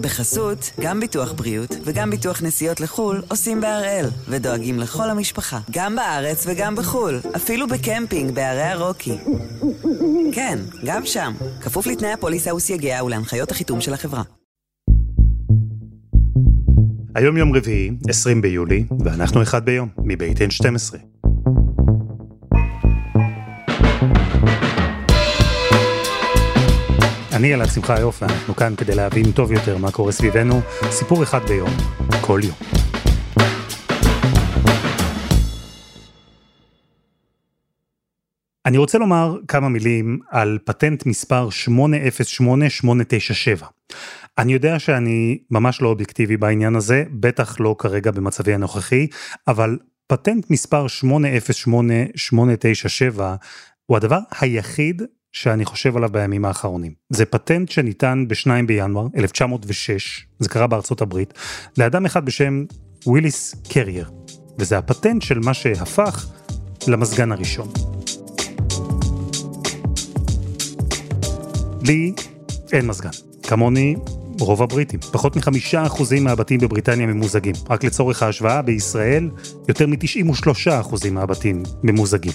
בחסות, גם ביטוח בריאות וגם ביטוח נסיעות לחו"ל עושים בהראל, ודואגים לכל המשפחה, גם בארץ וגם בחו"ל, אפילו בקמפינג בערי הרוקי. כן, גם שם, כפוף לתנאי הפוליסה וסייגיה ולהנחיות החיתום של החברה. היום יום רביעי, 20 ביולי, ואנחנו אחד ביום, מבית N12. אני אלעד שמחה יופי, אנחנו כאן כדי להבין טוב יותר מה קורה סביבנו, סיפור אחד ביום, כל יום. אני רוצה לומר כמה מילים על פטנט מספר 808897. אני יודע שאני ממש לא אובייקטיבי בעניין הזה, בטח לא כרגע במצבי הנוכחי, אבל פטנט מספר 808897 הוא הדבר היחיד שאני חושב עליו בימים האחרונים. זה פטנט שניתן ב-2 בינואר 1906, זה קרה בארצות הברית, לאדם אחד בשם וויליס קרייר, וזה הפטנט של מה שהפך למזגן הראשון. לי אין מזגן, כמוני רוב הבריטים. פחות מחמישה אחוזים מהבתים בבריטניה ממוזגים. רק לצורך ההשוואה, בישראל יותר מ-93 אחוזים מהבתים ממוזגים.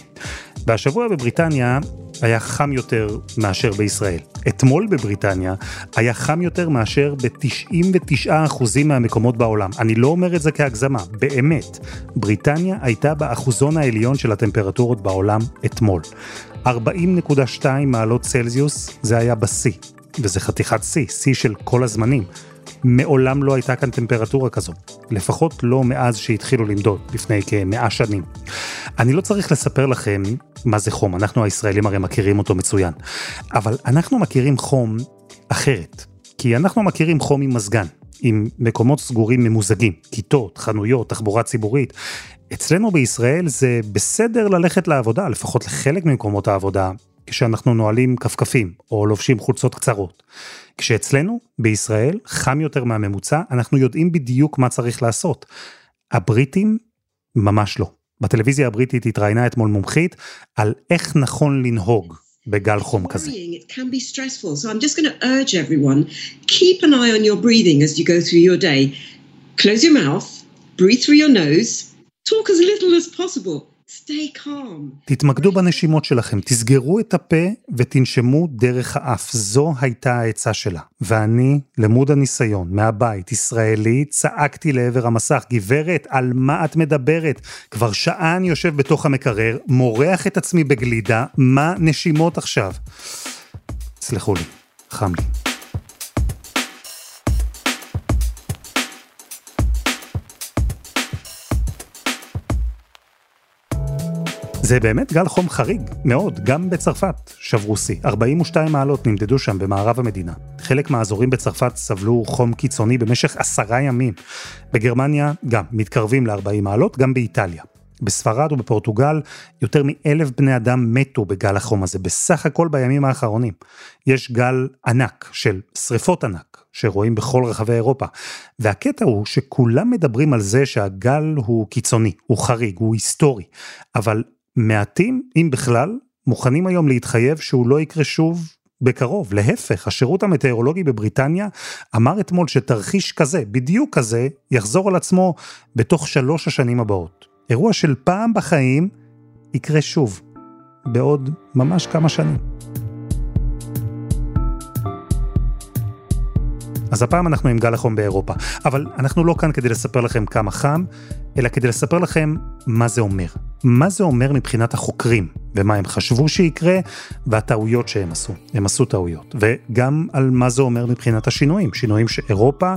והשבוע בבריטניה היה חם יותר מאשר בישראל. אתמול בבריטניה היה חם יותר מאשר ב-99% מהמקומות בעולם. אני לא אומר את זה כהגזמה, באמת. בריטניה הייתה באחוזון העליון של הטמפרטורות בעולם אתמול. 40.2 מעלות צלזיוס זה היה בשיא, וזה חתיכת שיא, שיא של כל הזמנים. מעולם לא הייתה כאן טמפרטורה כזו, לפחות לא מאז שהתחילו למדוד, לפני כמאה שנים. אני לא צריך לספר לכם מה זה חום, אנחנו הישראלים הרי מכירים אותו מצוין, אבל אנחנו מכירים חום אחרת, כי אנחנו מכירים חום עם מזגן, עם מקומות סגורים ממוזגים, כיתות, חנויות, תחבורה ציבורית. אצלנו בישראל זה בסדר ללכת לעבודה, לפחות לחלק ממקומות העבודה, כשאנחנו נועלים כפכפים או לובשים חולצות קצרות. כשאצלנו, בישראל, חם יותר מהממוצע, אנחנו יודעים בדיוק מה צריך לעשות. הבריטים, ממש לא. בטלוויזיה הבריטית התראיינה אתמול מומחית על איך נכון לנהוג בגל חום כזה. Close your mouth, breathe through your nose, talk as little as possible. תתמקדו בנשימות שלכם, תסגרו את הפה ותנשמו דרך האף. זו הייתה העצה שלה. ואני, למוד הניסיון, מהבית, ישראלי, צעקתי לעבר המסך, גברת, על מה את מדברת? כבר שעה אני יושב בתוך המקרר, מורח את עצמי בגלידה, מה נשימות עכשיו? סלחו לי, חם לי. זה באמת גל חום חריג, מאוד, גם בצרפת שברו שיא. 42 מעלות נמדדו שם במערב המדינה. חלק מהאזורים בצרפת סבלו חום קיצוני במשך עשרה ימים. בגרמניה גם מתקרבים ל-40 מעלות, גם באיטליה. בספרד ובפורטוגל יותר מאלף בני אדם מתו בגל החום הזה, בסך הכל בימים האחרונים. יש גל ענק של שריפות ענק, שרואים בכל רחבי אירופה. והקטע הוא שכולם מדברים על זה שהגל הוא קיצוני, הוא חריג, הוא היסטורי, אבל מעטים, אם בכלל, מוכנים היום להתחייב שהוא לא יקרה שוב בקרוב. להפך, השירות המטאורולוגי בבריטניה אמר אתמול שתרחיש כזה, בדיוק כזה, יחזור על עצמו בתוך שלוש השנים הבאות. אירוע של פעם בחיים יקרה שוב, בעוד ממש כמה שנים. אז הפעם אנחנו עם גל החום באירופה, אבל אנחנו לא כאן כדי לספר לכם כמה חם, אלא כדי לספר לכם מה זה אומר. מה זה אומר מבחינת החוקרים, ומה הם חשבו שיקרה, והטעויות שהם עשו. הם עשו טעויות. וגם על מה זה אומר מבחינת השינויים, שינויים שאירופה,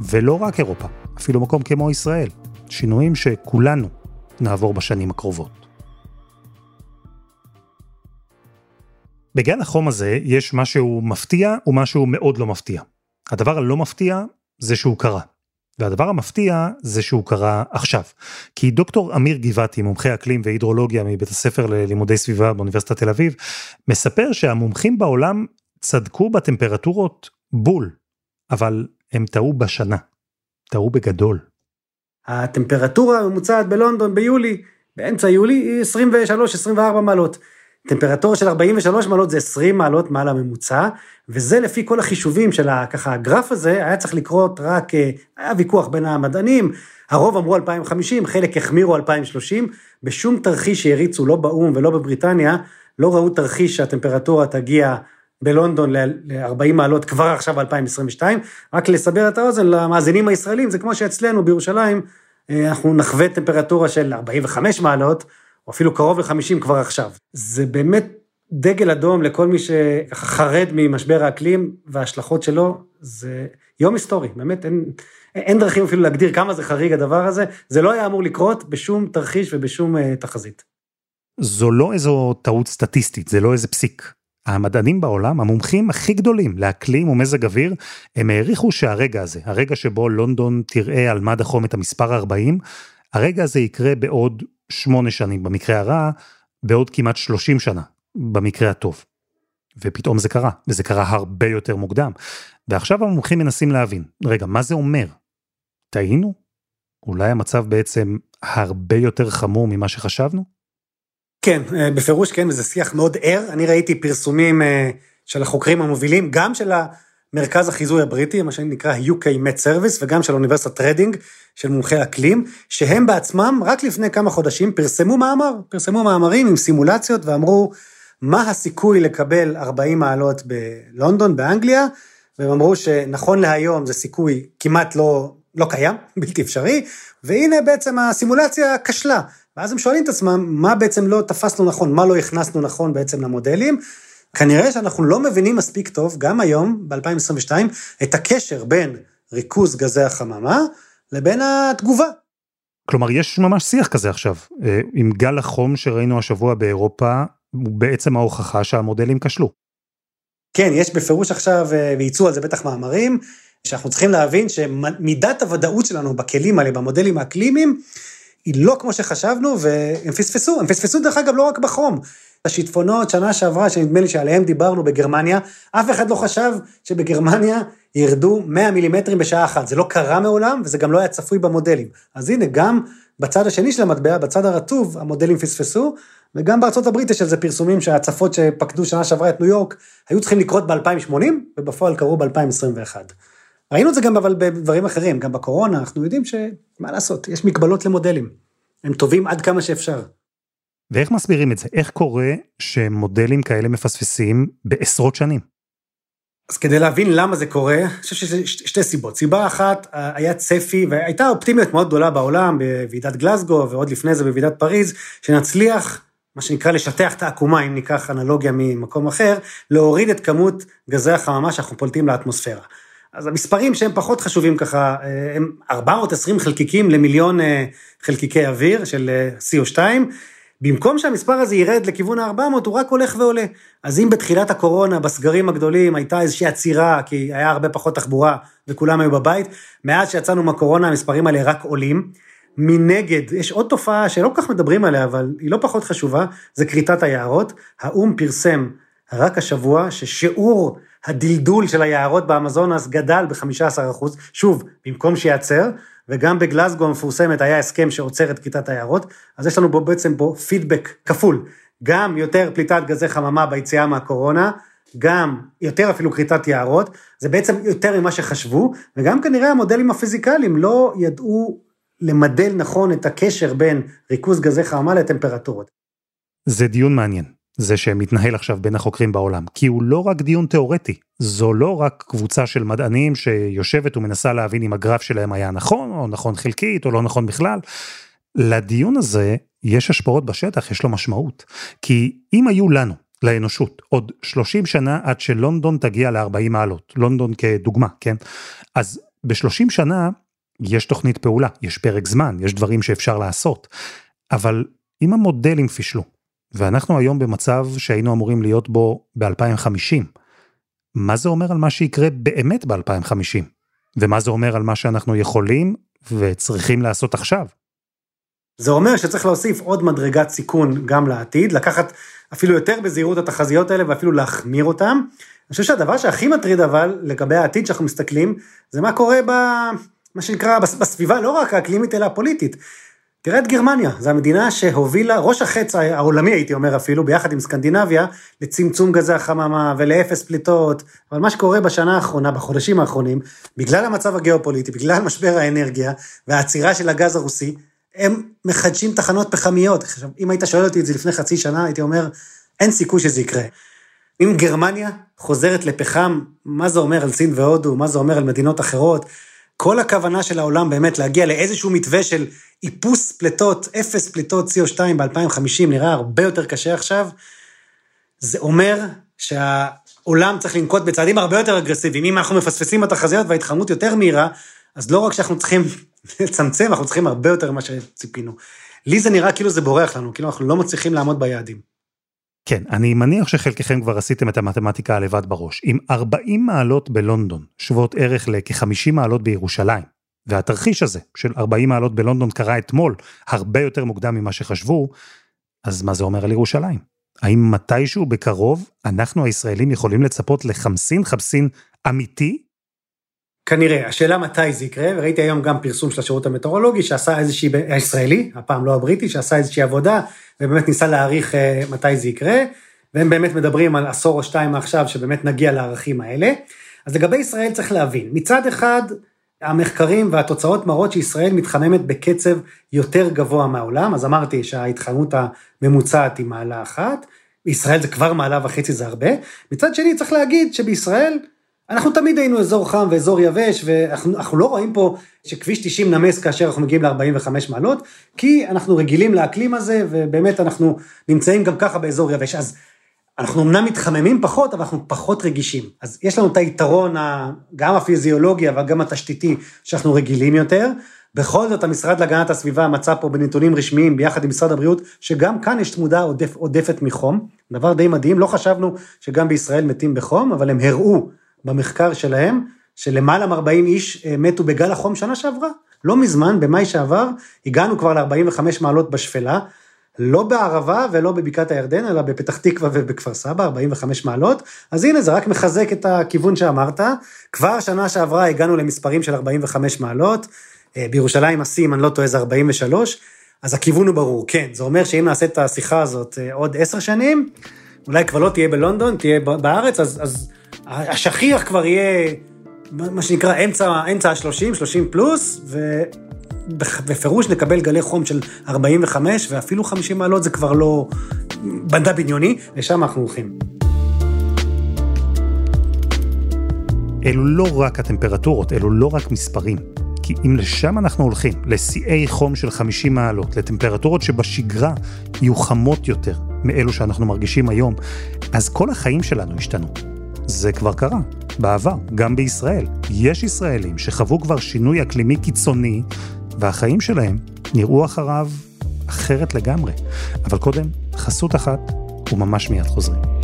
ולא רק אירופה, אפילו מקום כמו ישראל. שינויים שכולנו נעבור בשנים הקרובות. בגל החום הזה יש משהו מפתיע ומשהו מאוד לא מפתיע. הדבר הלא מפתיע זה שהוא קרה. והדבר המפתיע זה שהוא קרה עכשיו. כי דוקטור אמיר גבעתי, מומחה אקלים והידרולוגיה מבית הספר ללימודי סביבה באוניברסיטת תל אביב, מספר שהמומחים בעולם צדקו בטמפרטורות בול, אבל הם טעו בשנה. טעו בגדול. הטמפרטורה הממוצעת בלונדון ביולי, באמצע יולי, היא 23-24 מעלות. טמפרטורה של 43 מעלות זה 20 מעלות מעל הממוצע, וזה לפי כל החישובים של ככה הגרף הזה, היה צריך לקרות רק, אה, היה ויכוח בין המדענים, הרוב אמרו 2050, חלק החמירו 2030, בשום תרחיש שהריצו, לא באו"ם ולא בבריטניה, לא ראו תרחיש שהטמפרטורה תגיע בלונדון ל-40 מעלות כבר עכשיו ב-2022, רק לסבר את האוזן למאזינים הישראלים, זה כמו שאצלנו בירושלים, אה, אנחנו נחווה טמפרטורה של 45 מעלות, או אפילו קרוב ל-50 כבר עכשיו. זה באמת דגל אדום לכל מי שחרד ממשבר האקלים וההשלכות שלו, זה יום היסטורי, באמת אין, אין דרכים אפילו להגדיר כמה זה חריג הדבר הזה, זה לא היה אמור לקרות בשום תרחיש ובשום uh, תחזית. זו לא איזו טעות סטטיסטית, זה לא איזה פסיק. המדענים בעולם, המומחים הכי גדולים לאקלים ומזג אוויר, הם העריכו שהרגע הזה, הרגע שבו לונדון תראה על מד החום את המספר 40, הרגע הזה יקרה בעוד שמונה שנים במקרה הרע, בעוד כמעט 30 שנה במקרה הטוב. ופתאום זה קרה, וזה קרה הרבה יותר מוקדם. ועכשיו המומחים מנסים להבין, רגע, מה זה אומר? טעינו? אולי המצב בעצם הרבה יותר חמור ממה שחשבנו? כן, אה, בפירוש כן, וזה שיח מאוד ער. אני ראיתי פרסומים אה, של החוקרים המובילים, גם של מרכז החיזוי הבריטי, מה שנקרא UK Met Service, וגם של אוניברסיטת רדינג, של מומחי אקלים, שהם בעצמם, רק לפני כמה חודשים, פרסמו מאמר, פרסמו מאמרים עם סימולציות, ואמרו, מה הסיכוי לקבל 40 מעלות בלונדון, באנגליה, והם אמרו שנכון להיום זה סיכוי כמעט לא, לא קיים, בלתי אפשרי, והנה בעצם הסימולציה כשלה. ואז הם שואלים את עצמם, מה בעצם לא תפסנו נכון, מה לא הכנסנו נכון בעצם למודלים, כנראה שאנחנו לא מבינים מספיק טוב, גם היום, ב-2022, את הקשר בין ריכוז גזי החממה לבין התגובה. כלומר, יש ממש שיח כזה עכשיו. אה, עם גל החום שראינו השבוע באירופה, הוא בעצם ההוכחה שהמודלים כשלו. כן, יש בפירוש עכשיו, אה, וייצאו על זה בטח מאמרים, שאנחנו צריכים להבין שמידת הוודאות שלנו בכלים האלה, במודלים האקלימיים, היא לא כמו שחשבנו, והם פספסו, הם פספסו דרך אגב לא רק בחום. השיטפונות שנה שעברה, שנדמה לי שעליהם דיברנו בגרמניה, אף אחד לא חשב שבגרמניה ירדו 100 מילימטרים בשעה אחת. זה לא קרה מעולם, וזה גם לא היה צפוי במודלים. אז הנה, גם בצד השני של המטבע, בצד הרטוב, המודלים פספסו, וגם בארצות הברית יש על זה פרסומים שההצפות שפקדו שנה שעברה את ניו יורק, היו צריכים לקרות ב-2080, ובפועל קרו ב-2021. ראינו את זה גם אבל בדברים אחרים, גם בקורונה, אנחנו יודעים שמה לעשות, יש מגבלות למודלים. הם טובים עד כמה שאפשר. ואיך מסבירים את זה? איך קורה שמודלים כאלה מפספסים בעשרות שנים? אז כדי להבין למה זה קורה, אני חושב שזה שתי סיבות. סיבה אחת, היה צפי, והייתה אופטימיות מאוד גדולה בעולם, בוועידת גלסגו, ועוד לפני זה בוועידת פריז, שנצליח, מה שנקרא, לשטח את העקומה, אם ניקח אנלוגיה ממקום אחר, להוריד את כמות גזי החממה שאנחנו פולטים לאטמוספירה. אז המספרים שהם פחות חשובים ככה, אה, הם 420 חלקיקים למיליון אה, חלקיקי אוויר של אה, CO2, במקום שהמספר הזה ירד לכיוון ה-400, הוא רק הולך ועולה. אז אם בתחילת הקורונה, בסגרים הגדולים, הייתה איזושהי עצירה, כי היה הרבה פחות תחבורה וכולם היו בבית, מאז שיצאנו מהקורונה המספרים האלה רק עולים. מנגד, יש עוד תופעה שלא כל כך מדברים עליה, אבל היא לא פחות חשובה, זה כריתת היערות. האו"ם פרסם רק השבוע ששיעור הדלדול של היערות באמזונס גדל ב-15%, שוב, במקום שייעצר, וגם בגלסגו המפורסמת היה הסכם שעוצר את כריתת היערות, אז יש לנו פה בעצם פה פידבק כפול, גם יותר פליטת גזי חממה ביציאה מהקורונה, גם יותר אפילו כריתת יערות, זה בעצם יותר ממה שחשבו, וגם כנראה המודלים הפיזיקליים לא ידעו למדל נכון את הקשר בין ריכוז גזי חממה לטמפרטורות. זה דיון מעניין. זה שמתנהל עכשיו בין החוקרים בעולם, כי הוא לא רק דיון תיאורטי, זו לא רק קבוצה של מדענים שיושבת ומנסה להבין אם הגרף שלהם היה נכון, או נכון חלקית, או לא נכון בכלל. לדיון הזה יש השפעות בשטח, יש לו משמעות. כי אם היו לנו, לאנושות, עוד 30 שנה עד שלונדון תגיע ל-40 מעלות, לונדון כדוגמה, כן? אז ב-30 שנה יש תוכנית פעולה, יש פרק זמן, יש דברים שאפשר לעשות. אבל אם המודלים פישלו, ואנחנו היום במצב שהיינו אמורים להיות בו ב-2050. מה זה אומר על מה שיקרה באמת ב-2050? ומה זה אומר על מה שאנחנו יכולים וצריכים לעשות עכשיו? זה אומר שצריך להוסיף עוד מדרגת סיכון גם לעתיד, לקחת אפילו יותר בזהירות התחזיות האלה ואפילו להחמיר אותן. אני חושב שהדבר שהכי מטריד אבל לגבי העתיד שאנחנו מסתכלים, זה מה קורה ב... מה שנקרא בסביבה, לא רק האקלימית אלא הפוליטית. תראה את גרמניה, זו המדינה שהובילה, ראש החץ העולמי הייתי אומר אפילו, ביחד עם סקנדינביה, לצמצום גזי החממה ולאפס פליטות, אבל מה שקורה בשנה האחרונה, בחודשים האחרונים, בגלל המצב הגיאופוליטי, בגלל משבר האנרגיה והעצירה של הגז הרוסי, הם מחדשים תחנות פחמיות. עכשיו, אם היית שואל אותי את זה לפני חצי שנה, הייתי אומר, אין סיכוי שזה יקרה. אם גרמניה חוזרת לפחם, מה זה אומר על סין והודו, מה זה אומר על מדינות אחרות, כל הכוונה של העולם באמת להגיע לאיזשהו מתווה של איפוס פליטות, אפס פליטות CO2 ב-2050, נראה הרבה יותר קשה עכשיו. זה אומר שהעולם צריך לנקוט בצעדים הרבה יותר אגרסיביים. אם אנחנו מפספסים בתחזיות וההתחממות יותר מהירה, אז לא רק שאנחנו צריכים לצמצם, אנחנו צריכים הרבה יותר ממה שציפינו. לי זה נראה כאילו זה בורח לנו, כאילו אנחנו לא מצליחים לעמוד ביעדים. כן, אני מניח שחלקכם כבר עשיתם את המתמטיקה לבד בראש. אם 40 מעלות בלונדון שוות ערך לכ-50 מעלות בירושלים, והתרחיש הזה של 40 מעלות בלונדון קרה אתמול, הרבה יותר מוקדם ממה שחשבו, אז מה זה אומר על ירושלים? האם מתישהו בקרוב אנחנו הישראלים יכולים לצפות לחמסין חמסין אמיתי כנראה, השאלה מתי זה יקרה, וראיתי היום גם פרסום של השירות המטאורולוגי שעשה איזושהי, הישראלי, הפעם לא הבריטי, שעשה איזושהי עבודה, ובאמת ניסה להעריך אה, מתי זה יקרה, והם באמת מדברים על עשור או שתיים מעכשיו, שבאמת נגיע לערכים האלה. אז לגבי ישראל צריך להבין, מצד אחד, המחקרים והתוצאות מראות שישראל מתחממת בקצב יותר גבוה מהעולם, אז אמרתי שההתחממות הממוצעת היא מעלה אחת, בישראל זה כבר מעלה וחצי זה הרבה, מצד שני צריך להגיד שבישראל אנחנו תמיד היינו אזור חם ואזור יבש, ואנחנו לא רואים פה שכביש 90 נמס כאשר אנחנו מגיעים ל-45 מעלות, כי אנחנו רגילים לאקלים הזה, ובאמת אנחנו נמצאים גם ככה באזור יבש. אז אנחנו אמנם מתחממים פחות, אבל אנחנו פחות רגישים. אז יש לנו את היתרון, גם הפיזיולוגי, אבל גם התשתיתי, שאנחנו רגילים יותר. בכל זאת, המשרד להגנת הסביבה מצא פה בנתונים רשמיים, ביחד עם משרד הבריאות, שגם כאן יש תמודה עודף, עודפת מחום. דבר די מדהים, לא חשבנו שגם בישראל מתים בחום, אבל הם הראו במחקר שלהם, שלמעלה מ-40 איש אה, מתו בגל החום שנה שעברה. לא מזמן, במאי שעבר, הגענו כבר ל-45 מעלות בשפלה, לא בערבה ולא בבקעת הירדן, אלא בפתח תקווה ובכפר סבא, 45 מעלות. אז הנה, זה רק מחזק את הכיוון שאמרת. כבר שנה שעברה הגענו למספרים של 45 מעלות, אה, בירושלים השיא, אם אני לא טועה, זה 43, אז הכיוון הוא ברור, כן, זה אומר שאם נעשה את השיחה הזאת אה, עוד עשר שנים, אולי כבר לא תהיה בלונדון, תהיה בארץ, אז, אז השכיח כבר יהיה, מה שנקרא, אמצע, אמצע ה-30, 30 פלוס, ובפירוש נקבל גלי חום של 45 ואפילו 50 מעלות, זה כבר לא מדע בדיוני, לשם אנחנו הולכים. אלו לא רק הטמפרטורות, אלו לא רק מספרים. כי אם לשם אנחנו הולכים, לשיאי חום של 50 מעלות, לטמפרטורות שבשגרה יהיו חמות יותר מאלו שאנחנו מרגישים היום, אז כל החיים שלנו השתנו. זה כבר קרה, בעבר, גם בישראל. יש ישראלים שחוו כבר שינוי אקלימי קיצוני, והחיים שלהם נראו אחריו אחרת לגמרי. אבל קודם, חסות אחת, וממש מיד חוזרים.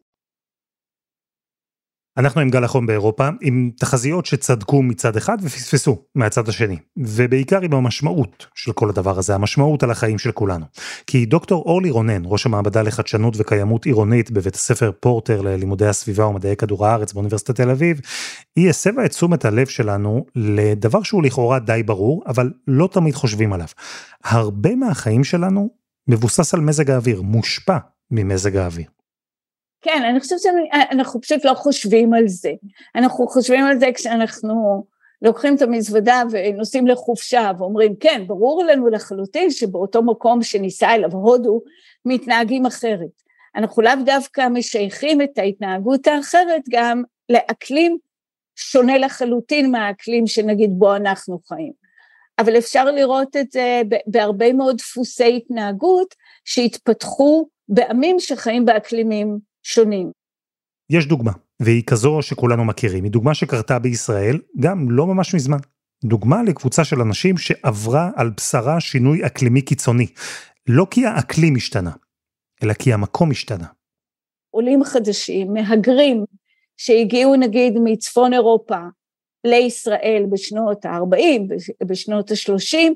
אנחנו עם גל החום באירופה, עם תחזיות שצדקו מצד אחד ופספסו מהצד השני, ובעיקר עם המשמעות של כל הדבר הזה, המשמעות על החיים של כולנו. כי דוקטור אורלי רונן, ראש המעבדה לחדשנות וקיימות עירונית בבית הספר פורטר ללימודי הסביבה ומדעי כדור הארץ באוניברסיטת תל אביב, היא הסבה את תשומת הלב שלנו לדבר שהוא לכאורה די ברור, אבל לא תמיד חושבים עליו. הרבה מהחיים שלנו מבוסס על מזג האוויר, מושפע ממזג האוויר. כן, אני חושבת שאנחנו פשוט לא חושבים על זה. אנחנו חושבים על זה כשאנחנו לוקחים את המזוודה ונוסעים לחופשה ואומרים, כן, ברור לנו לחלוטין שבאותו מקום שניסה אליו הודו, מתנהגים אחרת. אנחנו לאו דווקא משייכים את ההתנהגות האחרת גם לאקלים שונה לחלוטין מהאקלים שנגיד בו אנחנו חיים. אבל אפשר לראות את זה בהרבה מאוד דפוסי התנהגות שהתפתחו בעמים שחיים באקלימים שונים. יש דוגמה, והיא כזו שכולנו מכירים, היא דוגמה שקרתה בישראל גם לא ממש מזמן. דוגמה לקבוצה של אנשים שעברה על בשרה שינוי אקלימי קיצוני. לא כי האקלים השתנה, אלא כי המקום השתנה. עולים חדשים, מהגרים, שהגיעו נגיד מצפון אירופה לישראל בשנות ה-40, בשנות ה-30,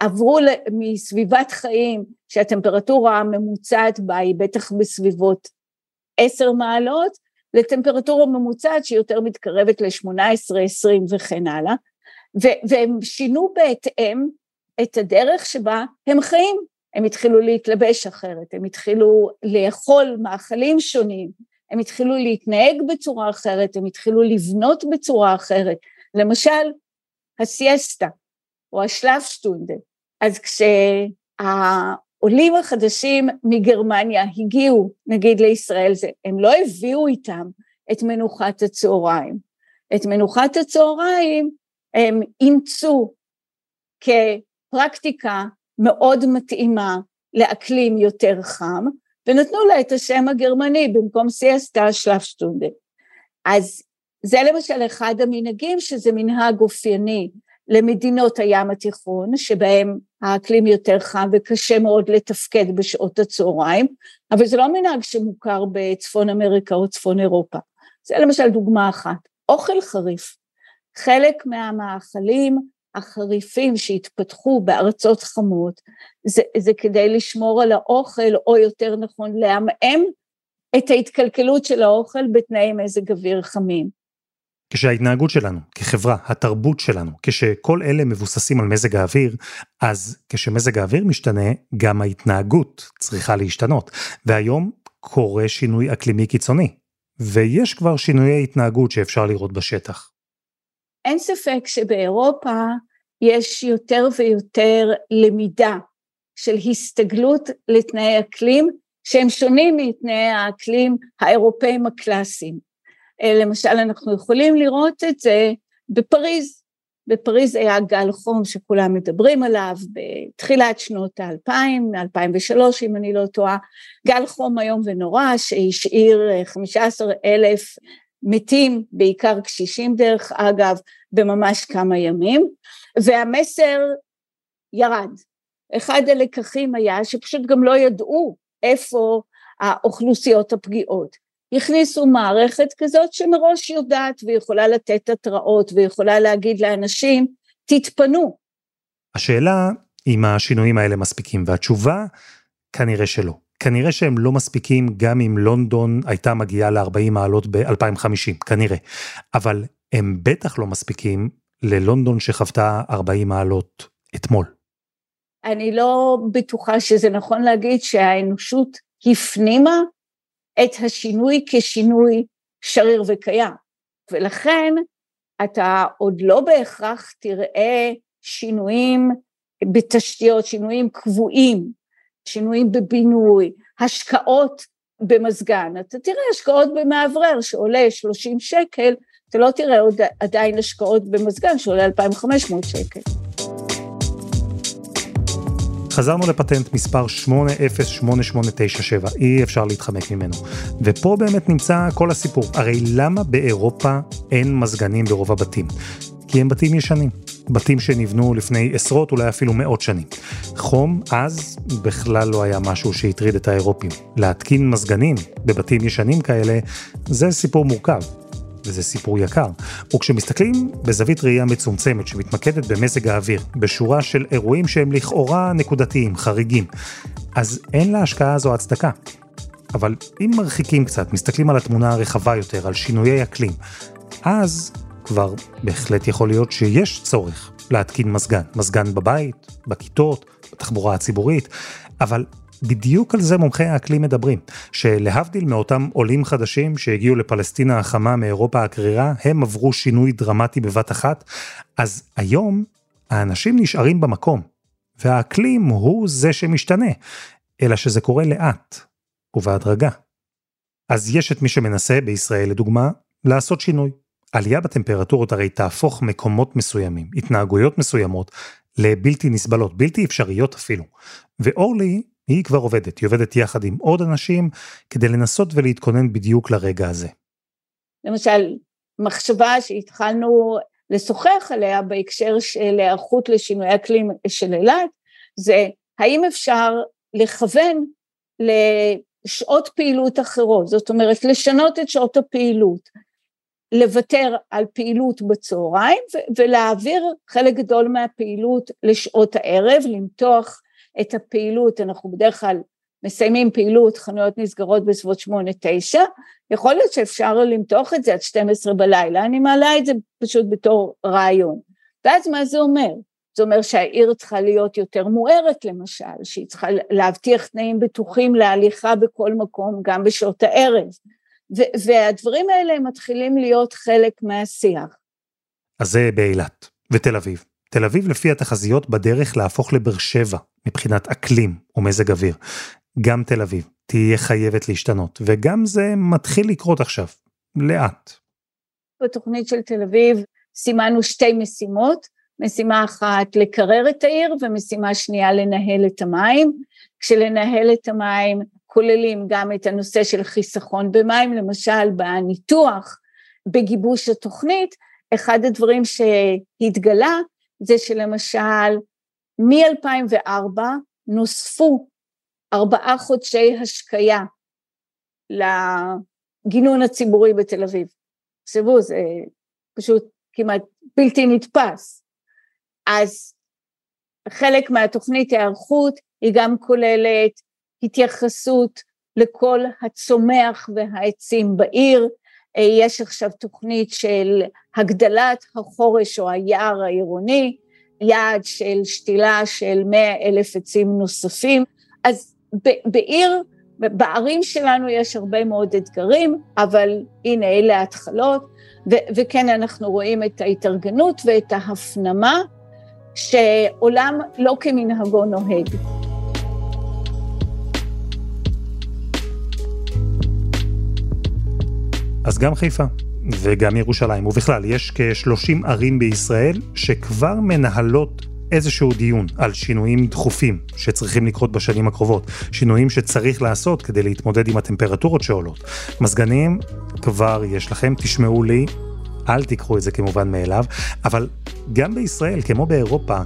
עברו מסביבת חיים שהטמפרטורה הממוצעת בה היא בטח בסביבות עשר מעלות, לטמפרטורה ממוצעת שהיא יותר מתקרבת ל-18, 20 וכן הלאה, ו- והם שינו בהתאם את הדרך שבה הם חיים. הם התחילו להתלבש אחרת, הם התחילו לאכול מאכלים שונים, הם התחילו להתנהג בצורה אחרת, הם התחילו לבנות בצורה אחרת. למשל, הסיאסטה או השלאפשטונדה. אז כשהעולים החדשים מגרמניה הגיעו, נגיד לישראל, זה, הם לא הביאו איתם את מנוחת הצהריים. את מנוחת הצהריים הם אימצו כפרקטיקה מאוד מתאימה לאקלים יותר חם, ונתנו לה את השם הגרמני במקום סיאסטה שלפשטונדה. אז זה למשל אחד המנהגים שזה מנהג אופייני למדינות הים התיכון, שבהם האקלים יותר חם וקשה מאוד לתפקד בשעות הצהריים, אבל זה לא מנהג שמוכר בצפון אמריקה או צפון אירופה. זה למשל דוגמה אחת. אוכל חריף. חלק מהמאכלים החריפים שהתפתחו בארצות חמות, זה, זה כדי לשמור על האוכל, או יותר נכון לעמעם את ההתקלקלות של האוכל בתנאי מזג אוויר חמים. כשההתנהגות שלנו, כחברה, התרבות שלנו, כשכל אלה מבוססים על מזג האוויר, אז כשמזג האוויר משתנה, גם ההתנהגות צריכה להשתנות. והיום קורה שינוי אקלימי קיצוני, ויש כבר שינויי התנהגות שאפשר לראות בשטח. אין ספק שבאירופה יש יותר ויותר למידה של הסתגלות לתנאי אקלים שהם שונים מתנאי האקלים האירופאים הקלאסיים. אה, למשל, אנחנו יכולים לראות את זה בפריז. בפריז היה גל חום שכולם מדברים עליו בתחילת שנות האלפיים, מ-2003 אם אני לא טועה, גל חום איום ונורא שהשאיר 15 אה, אלף מתים, בעיקר קשישים דרך אגב, בממש כמה ימים, והמסר ירד. אחד הלקחים היה שפשוט גם לא ידעו איפה האוכלוסיות הפגיעות. הכניסו מערכת כזאת שמראש יודעת ויכולה לתת התראות ויכולה להגיד לאנשים, תתפנו. השאלה אם השינויים האלה מספיקים, והתשובה, כנראה שלא. כנראה שהם לא מספיקים גם אם לונדון הייתה מגיעה ל-40 מעלות ב-2050, כנראה. אבל הם בטח לא מספיקים ללונדון שחוותה 40 מעלות אתמול. אני לא בטוחה שזה נכון להגיד שהאנושות הפנימה את השינוי כשינוי שריר וקיים. ולכן אתה עוד לא בהכרח תראה שינויים בתשתיות, שינויים קבועים, שינויים בבינוי, השקעות במזגן. אתה תראה השקעות במאוורר שעולה 30 שקל, אתה לא תראה עוד עדיין השקעות במזגן שעולה 2,500 שקל. חזרנו לפטנט מספר 808897, אי אפשר להתחמק ממנו. ופה באמת נמצא כל הסיפור. הרי למה באירופה אין מזגנים ברוב הבתים? כי הם בתים ישנים. בתים שנבנו לפני עשרות, אולי אפילו מאות שנים. חום אז בכלל לא היה משהו שהטריד את האירופים. להתקין מזגנים בבתים ישנים כאלה, זה סיפור מורכב. וזה סיפור יקר. וכשמסתכלים בזווית ראייה מצומצמת שמתמקדת במזג האוויר, בשורה של אירועים שהם לכאורה נקודתיים, חריגים, אז אין להשקעה הזו הצדקה. אבל אם מרחיקים קצת, מסתכלים על התמונה הרחבה יותר, על שינויי אקלים, אז כבר בהחלט יכול להיות שיש צורך להתקין מזגן. מזגן בבית, בכיתות, בתחבורה הציבורית, אבל בדיוק על זה מומחי האקלים מדברים, שלהבדיל מאותם עולים חדשים שהגיעו לפלסטינה החמה מאירופה הקרירה, הם עברו שינוי דרמטי בבת אחת, אז היום האנשים נשארים במקום, והאקלים הוא זה שמשתנה, אלא שזה קורה לאט ובהדרגה. אז יש את מי שמנסה, בישראל לדוגמה, לעשות שינוי. עלייה בטמפרטורות הרי תהפוך מקומות מסוימים, התנהגויות מסוימות, לבלתי נסבלות, בלתי אפשריות אפילו. ואורלי היא כבר עובדת, היא עובדת יחד עם עוד אנשים כדי לנסות ולהתכונן בדיוק לרגע הזה. למשל, מחשבה שהתחלנו לשוחח עליה בהקשר של היערכות לשינוי אקלים של אילת, זה האם אפשר לכוון לשעות פעילות אחרות, זאת אומרת לשנות את שעות הפעילות, לוותר על פעילות בצהריים ולהעביר חלק גדול מהפעילות לשעות הערב, למתוח את הפעילות, אנחנו בדרך כלל מסיימים פעילות, חנויות נסגרות בסביבות שמונה תשע, יכול להיות שאפשר למתוח את זה עד 12 בלילה, אני מעלה את זה פשוט בתור רעיון. ואז מה זה אומר? זה אומר שהעיר צריכה להיות יותר מוארת למשל, שהיא צריכה להבטיח תנאים בטוחים להליכה בכל מקום, גם בשעות הערב. והדברים האלה מתחילים להיות חלק מהשיח. אז זה באילת ותל אביב. תל אביב לפי התחזיות בדרך להפוך לבאר שבע מבחינת אקלים או מזג אוויר. גם תל אביב תהיה חייבת להשתנות, וגם זה מתחיל לקרות עכשיו, לאט. בתוכנית של תל אביב סימנו שתי משימות, משימה אחת לקרר את העיר ומשימה שנייה לנהל את המים, כשלנהל את המים כוללים גם את הנושא של חיסכון במים, למשל בניתוח, בגיבוש התוכנית, אחד הדברים שהתגלה זה שלמשל מ-2004 נוספו ארבעה חודשי השקיה לגינון הציבורי בתל אביב. תחשבו, זה פשוט כמעט בלתי נתפס. אז חלק מהתוכנית ההיערכות היא גם כוללת התייחסות לכל הצומח והעצים בעיר, יש עכשיו תוכנית של הגדלת החורש או היער העירוני, יעד של שתילה של מאה אלף עצים נוספים, אז בעיר, בערים שלנו יש הרבה מאוד אתגרים, אבל הנה אלה ההתחלות, וכן אנחנו רואים את ההתארגנות ואת ההפנמה שעולם לא כמנהגו נוהג. אז גם חיפה וגם ירושלים, ובכלל, יש כ-30 ערים בישראל שכבר מנהלות איזשהו דיון על שינויים דחופים שצריכים לקרות בשנים הקרובות, שינויים שצריך לעשות כדי להתמודד עם הטמפרטורות שעולות. מזגנים, כבר יש לכם, תשמעו לי, אל תיקחו את זה כמובן מאליו, אבל גם בישראל, כמו באירופה,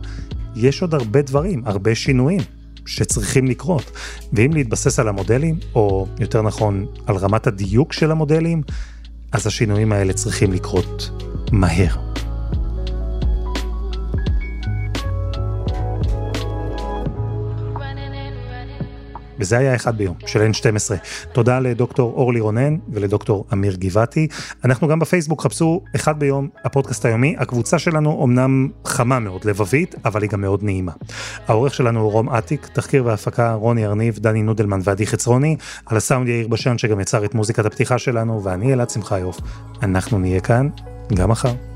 יש עוד הרבה דברים, הרבה שינויים שצריכים לקרות. ואם להתבסס על המודלים, או יותר נכון, על רמת הדיוק של המודלים, אז השינויים האלה צריכים לקרות מהר. וזה היה אחד ביום, של N12. תודה לדוקטור אורלי רונן ולדוקטור אמיר גבעתי. אנחנו גם בפייסבוק, חפשו אחד ביום, הפודקאסט היומי. הקבוצה שלנו אמנם חמה מאוד, לבבית, אבל היא גם מאוד נעימה. העורך שלנו הוא רום אטיק, תחקיר והפקה רוני ארניב, דני נודלמן ועדי חצרוני, על הסאונד יאיר בשן שגם יצר את מוזיקת הפתיחה שלנו, ואני אלעד שמחיוף. אנחנו נהיה כאן גם מחר.